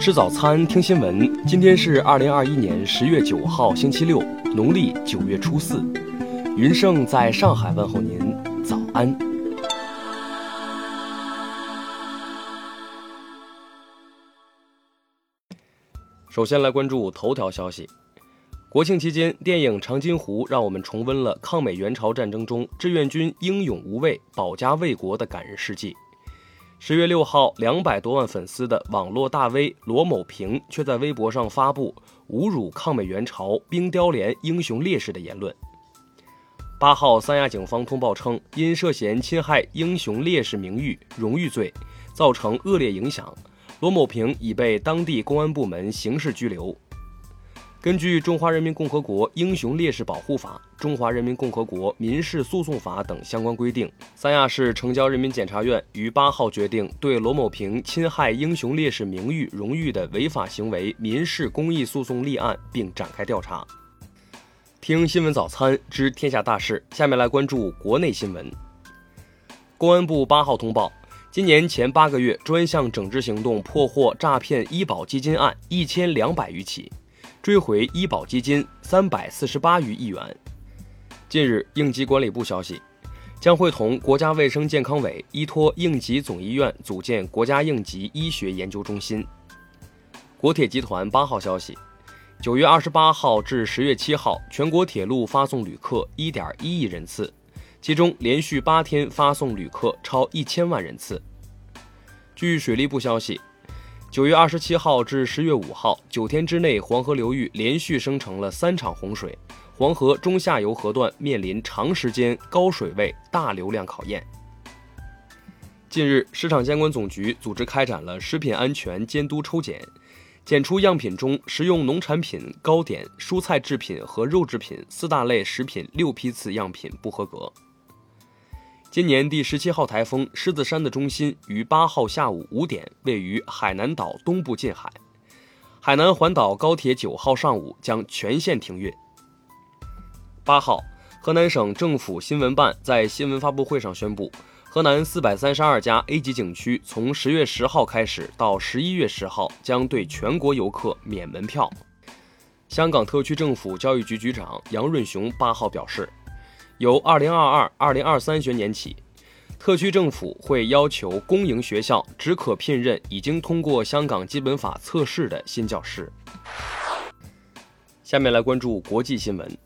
吃早餐，听新闻。今天是二零二一年十月九号，星期六，农历九月初四。云盛在上海问候您，早安。首先来关注头条消息。国庆期间，电影《长津湖》让我们重温了抗美援朝战争中志愿军英勇无畏、保家卫国的感人事迹。十月六号，两百多万粉丝的网络大 V 罗某平却在微博上发布侮辱抗美援朝冰雕连英雄烈士的言论。八号，三亚警方通报称，因涉嫌侵害英雄烈士名誉、荣誉罪，造成恶劣影响，罗某平已被当地公安部门刑事拘留。根据《中华人民共和国英雄烈士保护法》《中华人民共和国民事诉讼法》等相关规定，三亚市城郊人民检察院于八号决定对罗某平侵害英雄烈士名誉、荣誉的违法行为民事公益诉讼立案，并展开调查。听新闻早餐知天下大事，下面来关注国内新闻。公安部八号通报，今年前八个月专项整治行动破获诈骗医保基金案一千两百余起。追回医保基金三百四十八余亿元。近日，应急管理部消息，将会同国家卫生健康委依托应急总医院组建国家应急医学研究中心。国铁集团八号消息，九月二十八号至十月七号，全国铁路发送旅客一点一亿人次，其中连续八天发送旅客超一千万人次。据水利部消息。九月二十七号至十月五号，九天之内，黄河流域连续生成了三场洪水，黄河中下游河段面临长时间高水位、大流量考验。近日，市场监管总局组织开展了食品安全监督抽检，检出样品中食用农产品、糕点、蔬菜制品和肉制品四大类食品六批次样品不合格。今年第十七号台风狮子山的中心于八号下午五点位于海南岛东部近海，海南环岛高铁九号上午将全线停运。八号，河南省政府新闻办在新闻发布会上宣布，河南四百三十二家 A 级景区从十月十号开始到十一月十号将对全国游客免门票。香港特区政府教育局局长杨润雄八号表示。由二零二二二零二三学年起，特区政府会要求公营学校只可聘任已经通过香港基本法测试的新教师。下面来关注国际新闻。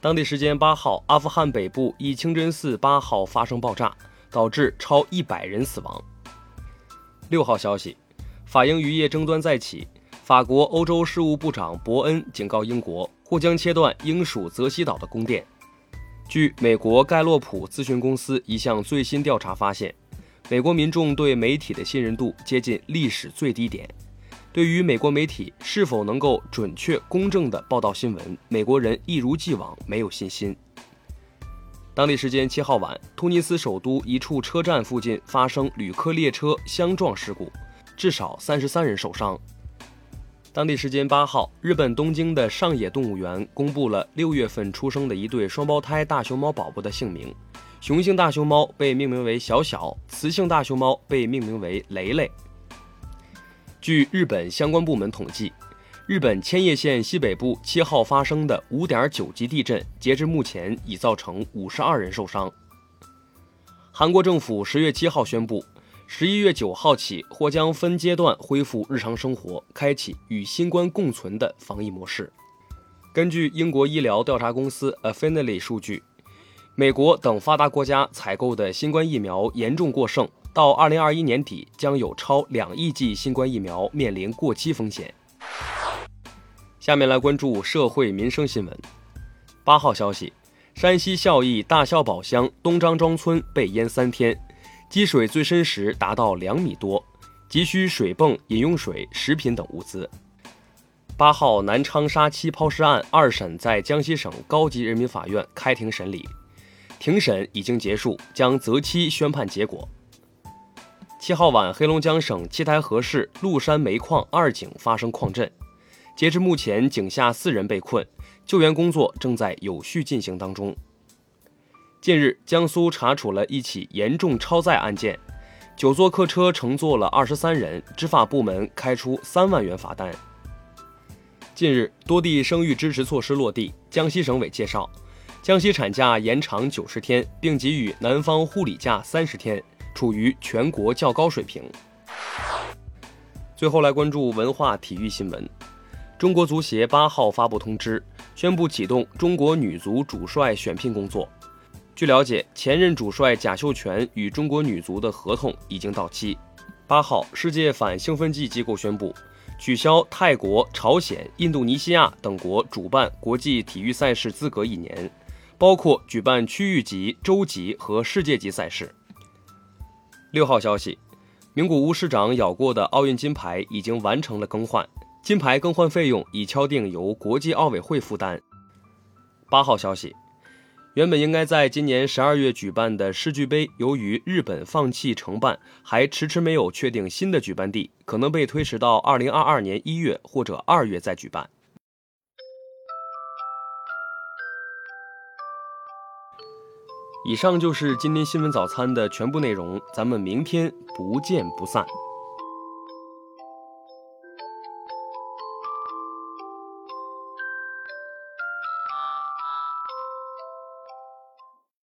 当地时间八号，阿富汗北部一清真寺八号发生爆炸，导致超一百人死亡。六号消息，法英渔业争端再起，法国欧洲事务部长伯恩警告英国，或将切断英属泽西岛的供电。据美国盖洛普咨询公司一项最新调查发现，美国民众对媒体的信任度接近历史最低点。对于美国媒体是否能够准确公正地报道新闻，美国人一如既往没有信心。当地时间七号晚，突尼斯首都一处车站附近发生旅客列车相撞事故，至少三十三人受伤。当地时间八号，日本东京的上野动物园公布了六月份出生的一对双胞胎大熊猫宝宝的姓名。雄性大熊猫被命名为小小，雌性大熊猫被命名为雷雷。据日本相关部门统计，日本千叶县西北部七号发生的五点九级地震，截至目前已造成五十二人受伤。韩国政府十月七号宣布。十一月九号起，或将分阶段恢复日常生活，开启与新冠共存的防疫模式。根据英国医疗调查公司 Affinity 数据，美国等发达国家采购的新冠疫苗严重过剩，到二零二一年底将有超两亿剂新冠疫苗面临过期风险。下面来关注社会民生新闻。八号消息，山西孝义大孝堡乡东张庄村被淹三天。积水最深时达到两米多，急需水泵、饮用水、食品等物资。八号南昌沙七抛尸案二审在江西省高级人民法院开庭审理，庭审已经结束，将择期宣判结果。七号晚，黑龙江省七台河市鹿山煤矿二井发生矿震，截至目前，井下四人被困，救援工作正在有序进行当中。近日，江苏查处了一起严重超载案件，九座客车乘坐了二十三人，执法部门开出三万元罚单。近日，多地生育支持措施落地。江西省委介绍，江西产假延长九十天，并给予男方护理假三十天，处于全国较高水平。最后来关注文化体育新闻。中国足协八号发布通知，宣布启动中国女足主帅选聘工作。据了解，前任主帅贾秀全与中国女足的合同已经到期。八号，世界反兴奋剂机构宣布取消泰国、朝鲜、印度尼西亚等国主办国际体育赛事资格一年，包括举办区域级、洲级和世界级赛事。六号消息，名古屋市长咬过的奥运金牌已经完成了更换，金牌更换费用已敲定由国际奥委会负担。八号消息。原本应该在今年十二月举办的世俱杯，由于日本放弃承办，还迟迟没有确定新的举办地，可能被推迟到二零二二年一月或者二月再举办。以上就是今天新闻早餐的全部内容，咱们明天不见不散。